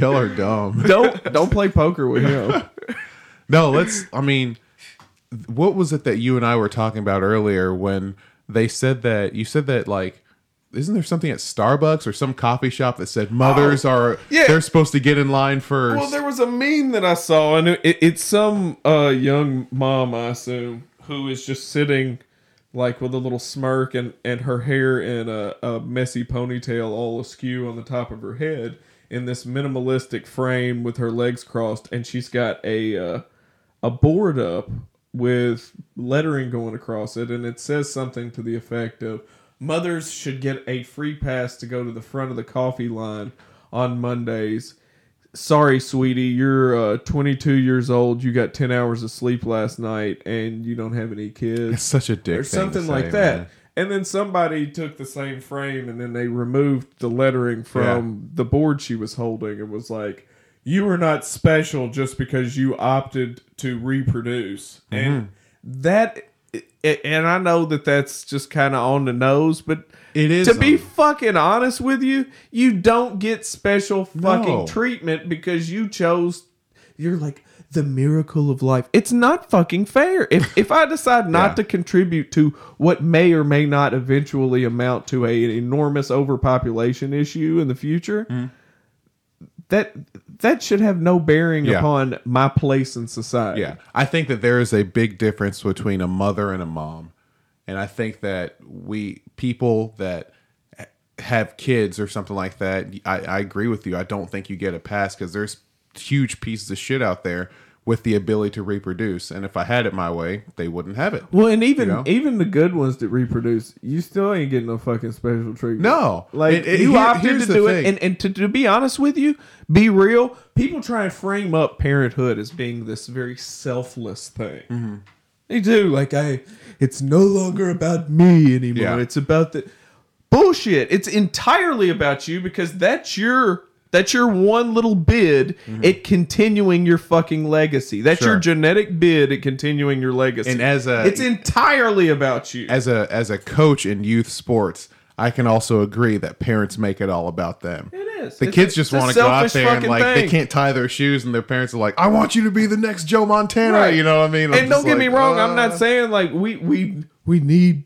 Y'all are dumb. <laughs> Don't don't play poker with him. <laughs> No, let's. I mean, what was it that you and I were talking about earlier when they said that you said that like, isn't there something at Starbucks or some coffee shop that said mothers are Oh, yeah. they're supposed to get in line first? Well, there was a meme that I saw, and it, it's some uh, young mom, I assume, who is just sitting like with a little smirk and, and her hair in a, a messy ponytail all askew on the top of her head in this minimalistic frame with her legs crossed, and she's got a uh, a board up with lettering going across it, and it says something to the effect of mothers should get a free pass to go to the front of the coffee line on Mondays. Sorry, sweetie, you're uh, 22 years old. You got 10 hours of sleep last night, and you don't have any kids. it's such a dick or thing to something say, like that. man. And then somebody took the same frame, and then they removed the lettering from the board she was holding, and was like, "You are not special just because you opted to reproduce." And Mm-hmm. that, and I know that that's just kind of on the nose, but It is to be fucking honest with you, you don't get special fucking No. treatment because you chose. You're like the miracle of life. It's not fucking fair. If if I decide <laughs> not Yeah. to contribute to what may or may not eventually amount to a, an enormous overpopulation issue in the future, Mm-hmm. That that should have no bearing Yeah. upon my place in society. Yeah, I think that there is a big difference between a mother and a mom, and I think that we people that have kids or something like that, I, I agree with you. I don't think you get a pass because there's huge pieces of shit out there with the ability to reproduce, and if I had it my way, they wouldn't have it. Well, and even You know? even the good ones that reproduce, you still ain't getting no fucking special treatment. No. like It- it- you here- opted to do thing. it, and and to, to be honest with you, be real. People try and frame up parenthood as being this very selfless thing. Mm-hmm. They do. Like I, it's no longer about me anymore. Yeah. It's about the bullshit. It's entirely about you because that's your that's your one little bid at continuing your fucking legacy. That's your Mm-hmm. Genetic bid at continuing your legacy. And as a- it's entirely about you. As a as a coach in youth sports, I can also agree that parents make it all about them. It is. The It's kids a- just want to go out there and like they can't tie their shoes, and their parents are like, "I want you to be the next Joe Montana." Right. You know what I mean? I'm and don't get me like, wrong, I'm uh, not saying like we we we need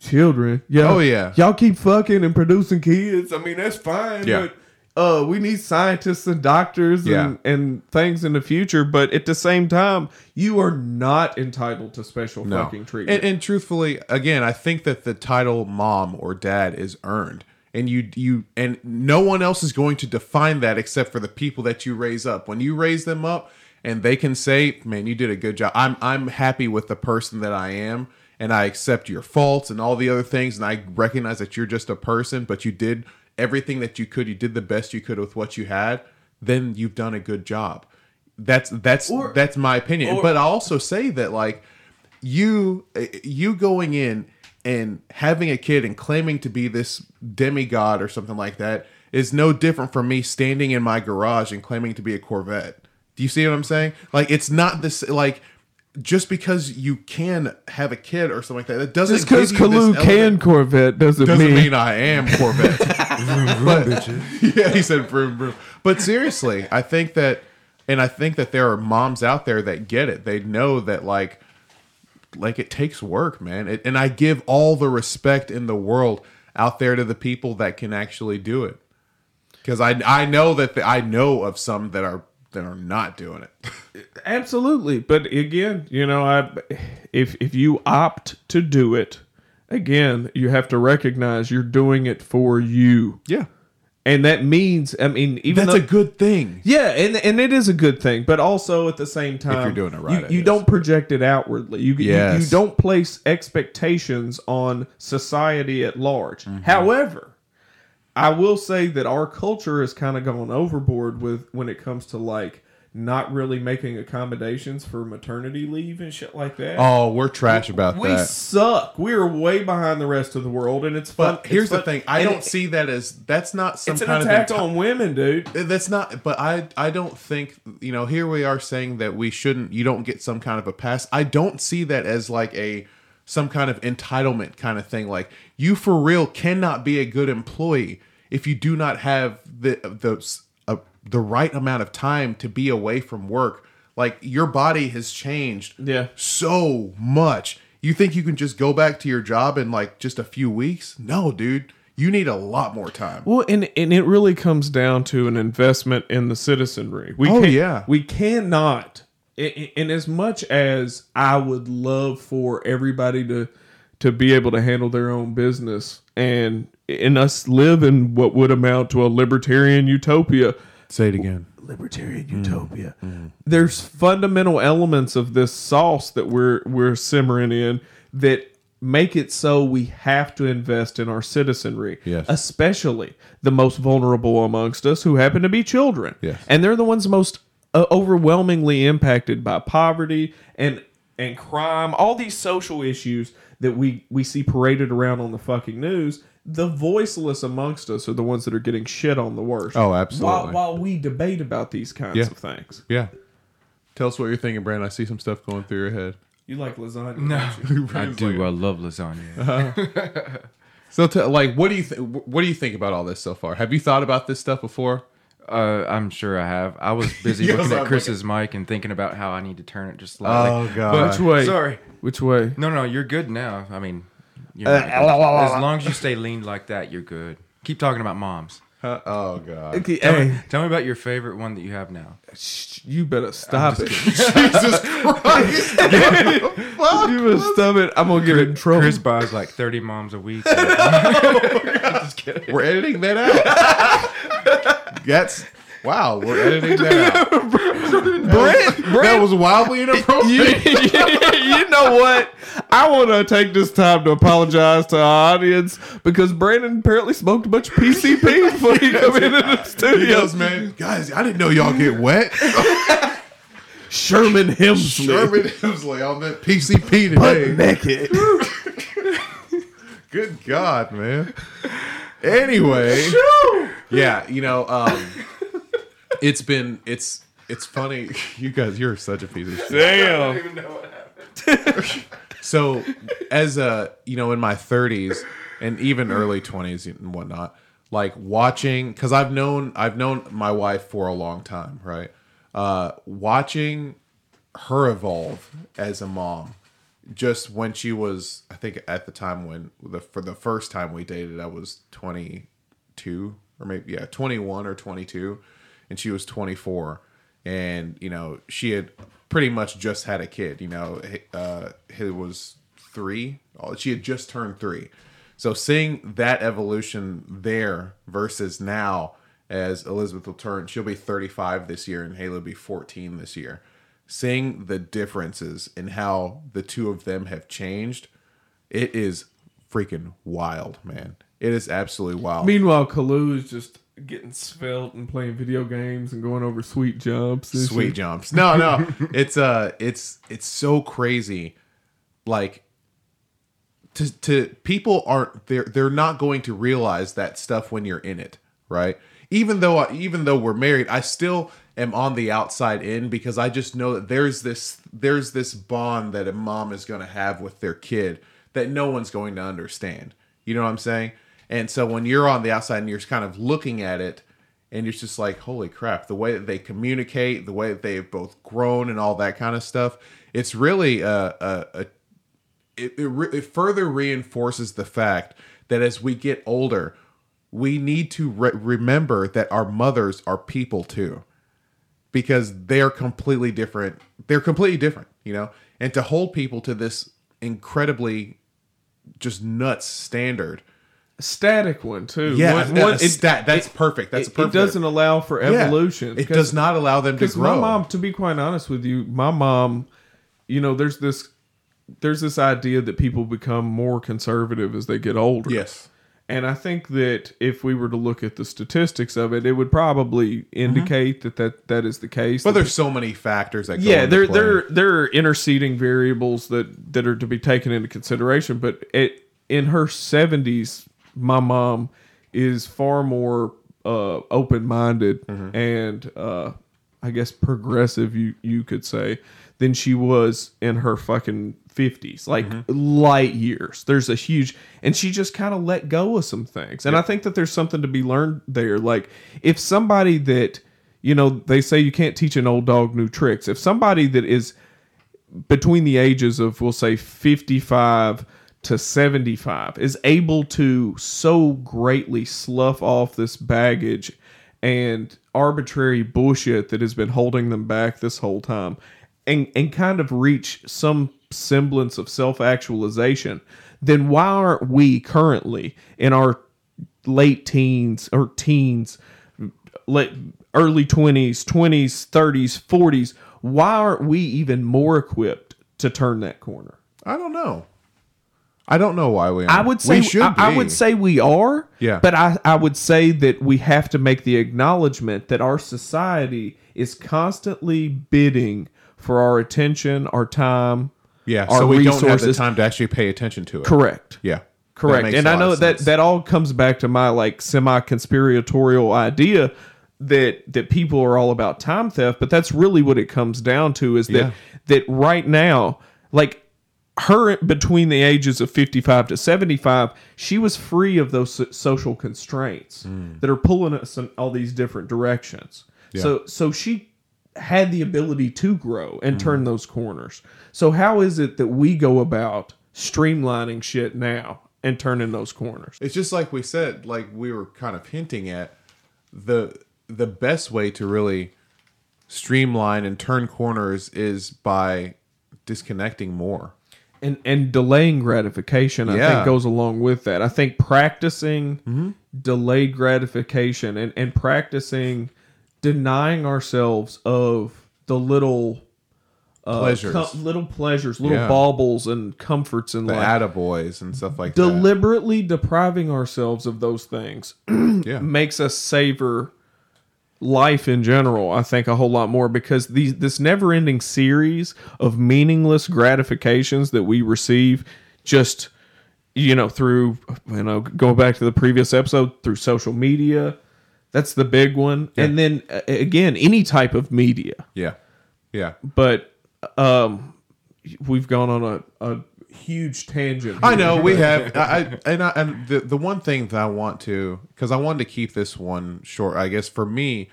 children. Yeah. Oh, yeah. Y'all keep fucking and producing kids. I mean, that's fine. Yeah. But uh we need scientists and doctors Yeah. and, and things in the future, but at the same time, you are not entitled to special no. fucking treatment. And, and truthfully, again, I think that the title mom or dad is earned. And you you and no one else is going to define that except for the people that you raise up. When you raise them up and they can say, "Man, you did a good job. I'm I'm happy with the person that I am." And I accept your faults and all the other things, and I recognize that you're just a person, but you did everything that you could. You did the best you could with what you had. Then you've done a good job. That's that's Or- that's my opinion. or- but I also say that like you you going in and having a kid and claiming to be this demigod or something like that is no different from me standing in my garage and claiming to be a Corvette. Do you see what I'm saying? Like it's not this like just because you can have a kid or something like that, it doesn't Just because give you this Kalu can Corvette doesn't, doesn't mean, mean I am Corvette. <laughs> but, <laughs> yeah, he said vroom vroom. But seriously, I think that, and I think that there are moms out there that get it. They know that like, like it takes work, man. It, and I give all the respect in the world out there to the people that can actually do it, because I I know that the, I know of some that are that are not doing it. Absolutely, but again, you know, I if if you opt to do it, again, you have to recognize you're doing it for you, Yeah, and that means, I mean, even that's though, a good thing. yeah, and and it is a good thing, but also at the same time, you're doing it right, you, you don't project it outwardly. You, you- you don't place expectations on society at large. Mm-hmm. However. I will say that our culture has kind of gone overboard with when it comes to like not really making accommodations for maternity leave and shit like that. Oh, we're trash about we that. We suck. We are way behind the rest of the world, and it's fun. But here's it's the fun- thing: I and don't it- see that as that's not some It's an kind attack of enti- on women, dude. That's not, but I I don't think you know. Here we are saying that we shouldn't. You don't get some kind of a pass. I don't see that as like a some kind of entitlement kind of thing. Like you for real cannot be a good employee if you do not have the the uh, the right amount of time to be away from work. Like your body has changed Yeah. so much. You think you can just go back to your job in like just a few weeks? No, dude. You need a lot more time. Well, and and it really comes down to an investment in the citizenry. We Oh, yeah. we cannot. And as much as I would love for everybody to to be able to handle their own business and and us live in what would amount to a libertarian utopia, Say it again. libertarian mm. utopia. Mm. There's fundamental elements of this sauce that we're we're simmering in that make it so we have to invest in our citizenry, Yes. especially the most vulnerable amongst us who happen to be children. Yes. And they're the ones most uh, overwhelmingly impacted by poverty and and crime, all these social issues that we we see paraded around on the fucking news. The voiceless amongst us are the ones that are getting shit on the worst. Oh, absolutely. While, while we debate about these kinds Yeah. of things. Yeah. Tell us what you're thinking, Brandon. I see some stuff going through your head. You like lasagna? No, don't <laughs> you? I do. I love lasagna. <laughs> So, tell like, what do you th- what do you think about all this so far? Have you thought about this stuff before? Uh, I'm sure I have. I was busy <laughs> Yes, looking I'm at Chris's mic and thinking about how I need to turn it just slightly. Oh, God. Which way? Sorry. Which way? No, no, you're good now. I mean, you're not good. as long as you stay lean like that, you're good. Keep talking about moms. Uh, oh God. Okay, Tell, hey, me, tell me about your favorite one that you have now. shh, you better <laughs> <laughs> stop it. Jesus Christ. you better stop it. I'm gonna get in trouble. Chris buys like 30 moms a week. just kidding. We're editing that out. That's wow. We're editing that <laughs> out. Brent, That Brent, was wildly <laughs> you, inappropriate. you know what? I want to take this time to apologize to our audience because Brandon apparently smoked a bunch of PCP before he came into the <laughs> He studio. man, guys, I didn't know y'all get wet. Sherman Hemsley. Sherman Hemsley on that PCP today. naked. Good God, man. Anyway, yeah, you know, um, it's been it's it's funny. <laughs> You guys, you're such a piece of shit. Damn. even know what happened. So, as a you know, in my 30s and even early 20s and whatnot, like watching because I've known I've known my wife for a long time, right? Uh, watching her evolve as a mom, just when she was, I think at the time when the for the first time we dated, I was 22 or maybe yeah 21 or 22, and she was 24, and you know she had pretty much just had a kid. You know, uh, it was three. She had just turned three. So seeing that evolution there versus now, as Elizabeth will turn, she'll be 35 this year, and will be 14 this year. Seeing the differences in how the two of them have changed, it is freaking wild, man. It is absolutely wild. Meanwhile, Kalu is just getting svelte and playing video games and going over sweet jumps. sweet shit. jumps. No, no, <laughs> it's uh, it's it's so crazy. Like to to people aren't they're they're not going to realize that stuff when you're in it, right? Even though even though we're married, I still am on the outside in because I just know that there's this there's this bond that a mom is going to have with their kid that no one's going to understand. You know what I'm saying? And so when you're on the outside and you're kind of looking at it and you're just like, holy crap, the way that they communicate, the way that they've both grown and all that kind of stuff, it's really a, a, a it, it, re- it further reinforces the fact that as we get older, we need to re- remember that our mothers are people too, because they're completely different. They're completely different, you know. And to hold people to this incredibly just nuts standard, Static one too. yeah, One- one- it- stat, that's it- perfect. That's it, perfect. it doesn't allow for Yeah. evolution. It does not allow them to Because grow. my mom, to be quite honest with you, my mom, you know, there's this there's this idea that people become more conservative as they get older. Yes. And I think that if we were to look at the statistics of it, it would probably indicate that, that that is the case. But there's so many factors that yeah, there there there are interceding variables that that are to be taken into consideration. But it, in her seventies, my mom is far more uh, open minded Mm-hmm. and uh, I guess progressive. You you could say than she was in her fucking fifties, like Mm-hmm. light years. There's a huge, and she just kind of let go of some things, and I think that there's something to be learned there. Like if somebody that you know they say you can't teach an old dog new tricks. If somebody that is between the ages of we'll say 55 to 75 is able to so greatly slough off this baggage and arbitrary bullshit that has been holding them back this whole time and and kind of reach some semblance of self-actualization then why aren't we currently in our late teens or teens late early 20s 20s 30s 40s why aren't we even more equipped to turn that corner I don't know. I don't know why we. i aren't. would say we should. I, I would say we are Yeah. but I, I would say that we have to make the acknowledgement that our society is constantly bidding for our attention our time Yeah, our so we don't have the resources. time to actually pay attention to it. correct Yeah, Correct. And I know that that all comes back to my like semi conspiratorial idea that that people are all about time theft, but that's really what it comes down to is that Yeah. that right now, like her between the ages of 55 to 75, she was free of those social constraints Hmm. that are pulling us in all these different directions. So so she had the ability to grow and turn mm-hmm. those corners. So how is it that we go about streamlining shit now and turning those corners? It's just like we said, like we were kind of hinting at the the best way to really streamline and turn corners is by disconnecting more. and and delaying gratification I Yeah. think goes along with that. I think practicing mm-hmm. delayed gratification and and practicing denying ourselves of the little uh, Pleasures. com- little pleasures, little Yeah. baubles and comforts in The life. attaboys and stuff like that. Deliberately depriving ourselves of those things <clears throat> Yeah. makes us savor life in general, I think a whole lot more because these this never-ending series of meaningless gratifications that we receive just you know through you know going back to the previous episode through social media that's the big one and then uh, again any type of media Yeah. Yeah. but um we've gone on a, a huge tangent I know we have, <laughs> I, I and I, and the the one thing that I want to, because I wanted to keep this one short. I guess for me,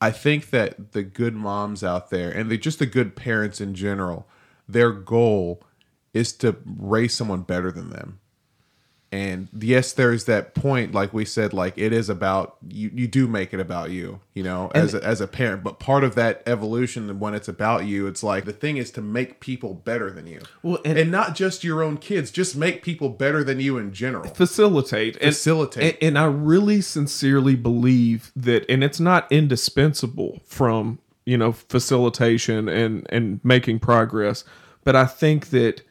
I think that the good moms out there and the, just the good parents in general, their goal is to raise someone better than them. And yes, there's that point, like we said, like it is about you. You do make it about you, you know, as a, as a parent. But part of that evolution, when it's about you, it's like the thing is to make people better than you. Well, and- and, not just your own kids, just make people better than you in general. facilitate and- Facilitate. and, and i really sincerely believe that and it's not indispensable from you know facilitation and and making progress but i think that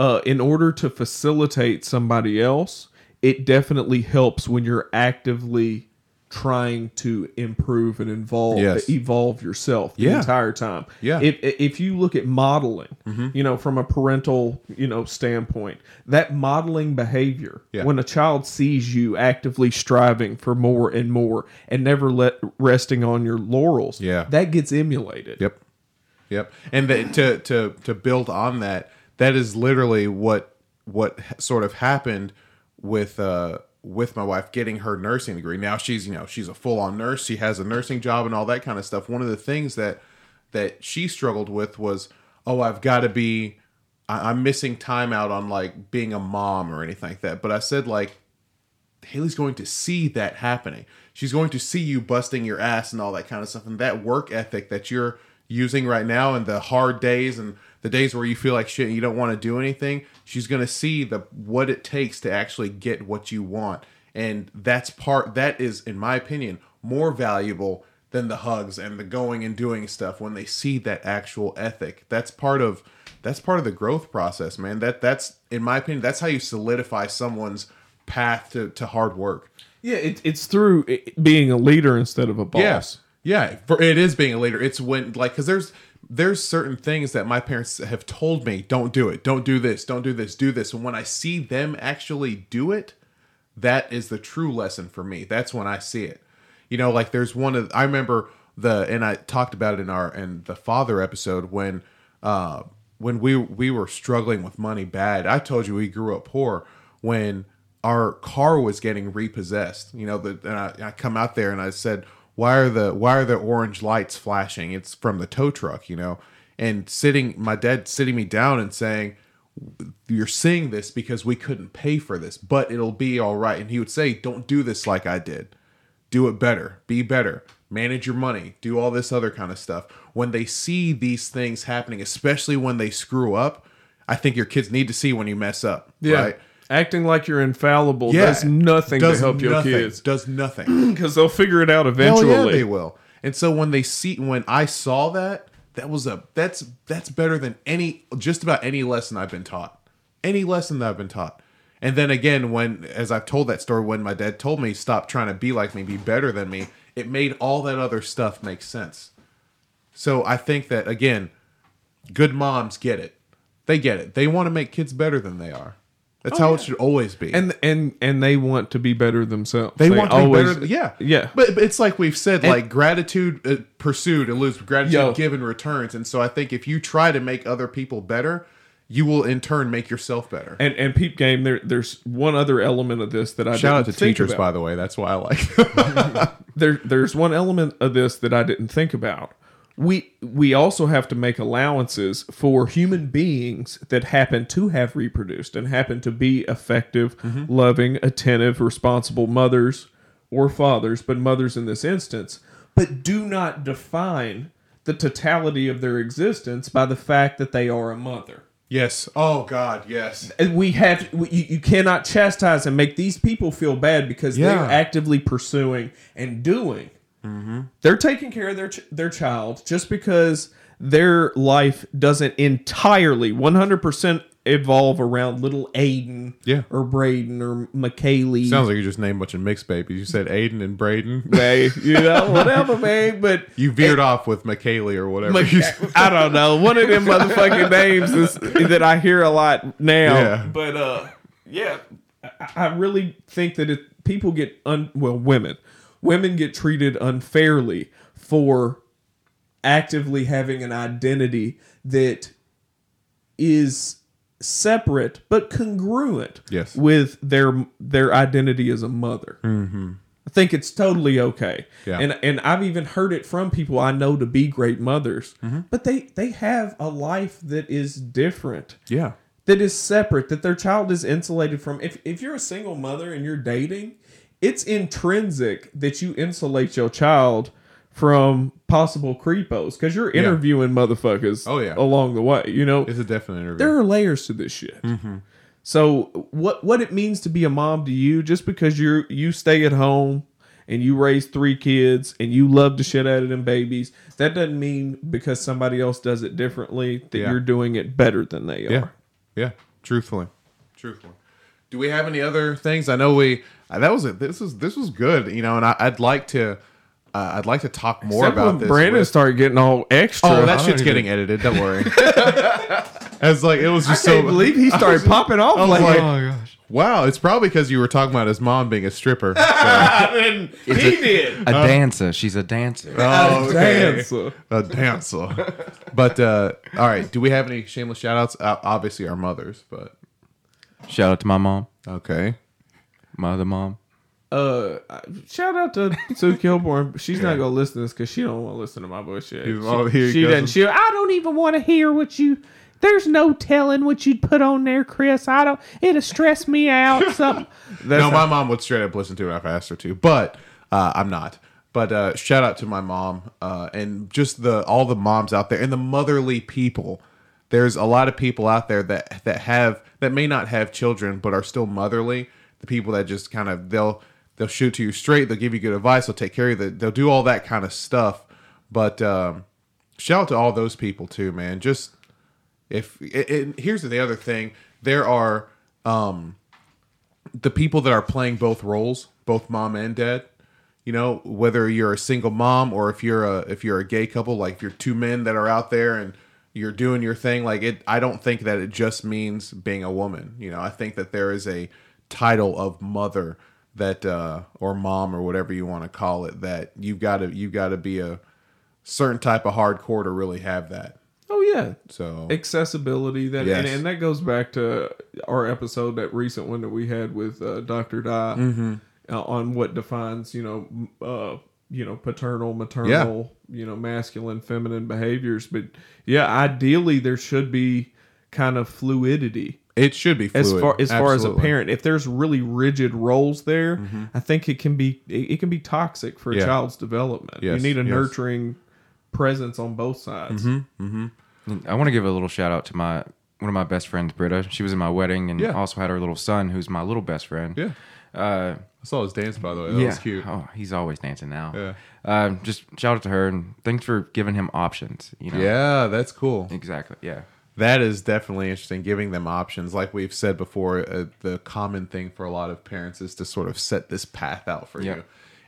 uh in order to facilitate somebody else it definitely helps when you're actively trying to improve and involve Yes. evolve yourself the Yeah. entire time Yeah. if if you look at modeling you know from a parental you know standpoint that modeling behavior Yeah. when a child sees you actively striving for more and more and never let resting on your laurels Yeah. that gets emulated Yep. Yep. And the, to to to build on that, that is literally what what sort of happened with uh with my wife getting her nursing degree. Now she's you know she's a full on nurse. She has a nursing job and all that kind of stuff. One of the things that that she struggled with was oh I've got to be I, I'm missing time out on like being a mom or anything like that. But I said like Haley's going to see that happening. She's going to see you busting your ass and all that kind of stuff. And that work ethic that you're using right now and the hard days and the days where you feel like shit and you don't want to do anything, she's going to see the what it takes to actually get what you want. And that's part that is in my opinion more valuable than the hugs and the going and doing stuff when they see that actual ethic. That's part of that's part of the growth process, man. That that's in my opinion that's how you solidify someone's path to, to hard work. yeah it, it's through being a leader instead of a boss Yes. Yeah, for it is being a leader. It's when like cuz there's there's certain things that my parents have told me, don't do it. Don't do this. Don't do this. Do this. And when I see them actually do it, that is the true lesson for me. That's when I see it. You know, like there's one of I remember the and I talked about it in our in the father episode when uh when we we were struggling with money bad. I told you we grew up poor when our car was getting repossessed. You know, the and I, I come out there and I said, "Why are the why are the orange lights flashing?" It's from the tow truck, you know. And sitting my dad sitting me down and saying, you're seeing this because we couldn't pay for this, but it'll be all right. And he would say, Don't do this like I did. Do it better. Be better. Manage your money. Do all this other kind of stuff. When they see these things happening, especially when they screw up, I think your kids need to see when you mess up. yeah Right? Acting like you're infallible does nothing Does to help your kids Does nothing. <clears throat> because they'll figure it out Hell eventually yeah, they will. And so when they see when I saw that, that was a that's that's better than any just about any lesson I've been taught. Any lesson that I've been taught. And then again, when as I've told that story, when my dad told me stop trying to be like me, be better than me, it made all that other stuff make sense. So I think that again, good moms get it. They get it. They want to make kids better than they are. That's how it should always be. and and and they want to be better themselves They, want to be better. Yeah, yeah But, but it's like we've said, like gratitude uh, pursued and lose gratitude Yo. given returns. And so I think if you try to make other people better, you will in turn make yourself better. And and peep game, there there's one other element of this that I Shout out to teachers, about. by the way. That's why I like. <laughs> <laughs> There there's one element of this that I didn't think about. We we also have to make allowances for human beings that happen to have reproduced and happen to be effective, Mm-hmm. loving, attentive, responsible mothers or fathers, but mothers in this instance, but do not define the totality of their existence by the fact that they are a mother. yes. Oh God. Yes. And we have we, you, you cannot chastise and make these people feel bad because Yeah. they're actively pursuing and doing they're taking care of their ch- their child just because their life doesn't entirely 100% evolve around little Aiden, Yeah. or Braden, or McKaylee. Sounds like you just named a bunch of mixed babies. You said Aiden and Braden. <laughs> Hey, you know, whatever, man. But You veered off with McKaylee or whatever. said. <laughs> I don't know. One of them motherfucking names is, that I hear a lot now. Yeah. But uh, yeah, I, I really think that it, people get un well, women, women get treated unfairly for actively having an identity that is separate but congruent Yes. with their their identity as a mother. Mm-hmm. I think it's totally okay. Yeah. And and I've even heard it from people I know to be great mothers, Mm-hmm. but they they have a life that is different, Yeah. that is separate, that their child is insulated from. If if you're a single mother and you're dating, it's intrinsic that you insulate your child from possible creepos because you're interviewing motherfuckers Oh, yeah. along the way. You know, It's a definite interview. there are layers to this shit. Mm-hmm. So what what it means to be a mom to you, just because you you stay at home and you raise three kids and you love the shit out of them babies, that doesn't mean because somebody else does it differently that Yeah. you're doing it better than they Yeah, are. yeah. Truthfully, truthfully. Do we have any other things? I know we that was it. This was this was good. You know, and I, I'd like to uh, I'd like to talk more Except about when this. Brandon with- started getting all extra. oh, that shit's don't getting edited. Don't worry. <laughs> As like it was just can't so. believe he started popping off I was like, like, gosh. wow, it's probably because you were talking about his mom being a stripper. <laughs> So- and he did. A dancer. She's a dancer. oh, okay. Dancer. A dancer. but uh, all right, do we have any shameless shout outs? Uh, obviously, our mothers, but Shout out to my mom, okay. My other mom. Uh, shout out to Sue Kilborn. She's not gonna listen to this because she don't want to listen to my bullshit. She, here she goes. doesn't. She. I don't even want to hear what you. There's no telling what you'd put on there, Chris. I don't. It'll stress me out. Something. <laughs> No, my mom would straight up listen to it if I asked her to, but uh, I'm not. But uh, shout out to my mom uh, and just the all the moms out there and the motherly people. There's a lot of people out there that that have that may not have children but are still motherly. The people that just kind of they'll they'll shoot to you straight. They'll give you good advice. They'll take care of you. They'll do all that kind of stuff. But um, shout out to all those people too, man. Just if and here's the other thing, there are um, the people that are playing both roles, both mom and dad. You know, whether you're a single mom or if you're a if you're a gay couple, like if you're two men that are out there and you're doing your thing, like it. I don't think that it just means being a woman. You know, I think that there is a title of mother that uh, or mom or whatever you want to call it that you've got to you've got to be a certain type of hardcore to really have that. Oh yeah. So Accessibility that Yes. and, and that goes back to our episode that recent one that we had with uh, Dr. Dye Mm-hmm. uh, on what defines you know uh, you know paternal maternal you know masculine feminine behaviors but yeah ideally there should be kind of fluidity it should be fluid. as far as far as a parent if there's really rigid roles there i think it can be it, it can be toxic for a Yeah. child's development Yes, you need a yes. nurturing presence on both sides I want to give a little shout out to my one of my best friends, Britta. She was in my wedding and Yeah. also had her little son, who's my little best friend. Yeah. Uh, I saw his dance by the way. That was cute. Oh, he's always dancing now. Yeah. Uh, just shout out to her and thanks for giving him options. You know. Yeah, that's cool. Exactly. Yeah. That is definitely interesting. Giving them options, like we've said before, uh, the common thing for a lot of parents is to sort of set this path out for Yeah. you,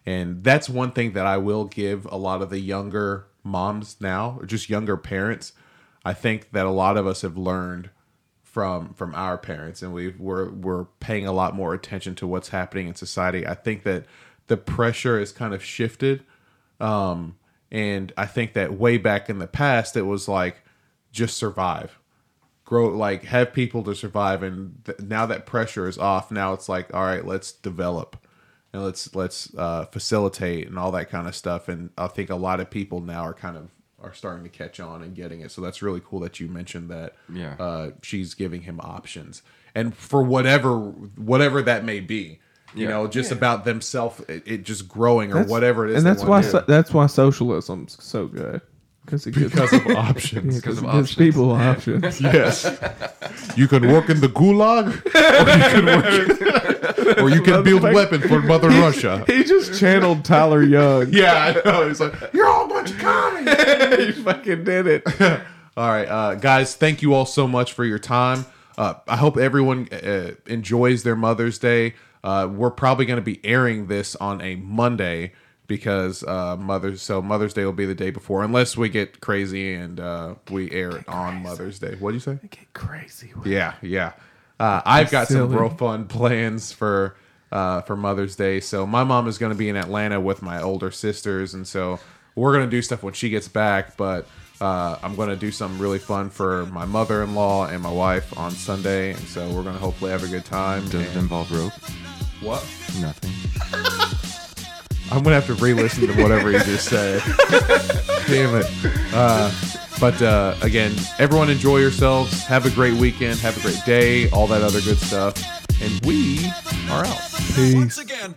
and that's one thing that I will give a lot of the younger moms now, or just younger parents. I think that a lot of us have learned from from our parents, and we've we're we're paying a lot more attention to what's happening in society. I think that the pressure is kind of shifted um, and I think that way back in the past, it was like just survive, grow, like have people to survive. And th- now that pressure is off, now it's like, all right, let's develop and let's let's uh, facilitate and all that kind of stuff. And I think a lot of people now are kind of are starting to catch on and getting it. So that's really cool that you mentioned that. Yeah. uh, she's giving him options, and for whatever whatever that may be. You Yeah. know, just about themselves, it, it just growing or whatever it is. and that's why so, that's why socialism's so good because it gives because of <laughs> options. because of it gives options. people options. <laughs> yes, <laughs> you can work in the gulag, or you can work, or you can build weapons for Mother Russia. he just channeled Tyler Young. Yeah, I know. He's like, you're all a bunch of commies. he fucking did it. all right, uh, guys, thank you all so much for your time. uh, I hope everyone uh, enjoys their Mother's Day. Uh, we're probably going to be airing this on a Monday because uh, Mother's so Mother's Day will be the day before, unless we get crazy and uh, we air it on Mother's Day. What do you say? Get crazy. Yeah, yeah. Uh, I've got some real fun plans for uh, for Mother's Day. So my mom is going to be in Atlanta with my older sisters, and so we're going to do stuff when she gets back. But uh, I'm going to do something really fun for my mother-in-law and my wife on Sunday, and so we're going to hopefully have a good time. Does it involve rope? what? Nothing. <laughs> I'm gonna have to re-listen to whatever you just said. <laughs> Damn it. Uh, but uh, again, everyone enjoy yourselves. Have a great weekend. Have a great day. All that other good stuff. And we are out. Peace. Once again,